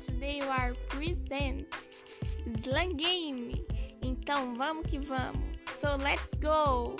Today you are present Slang Game. Então vamos que vamos. So let's go.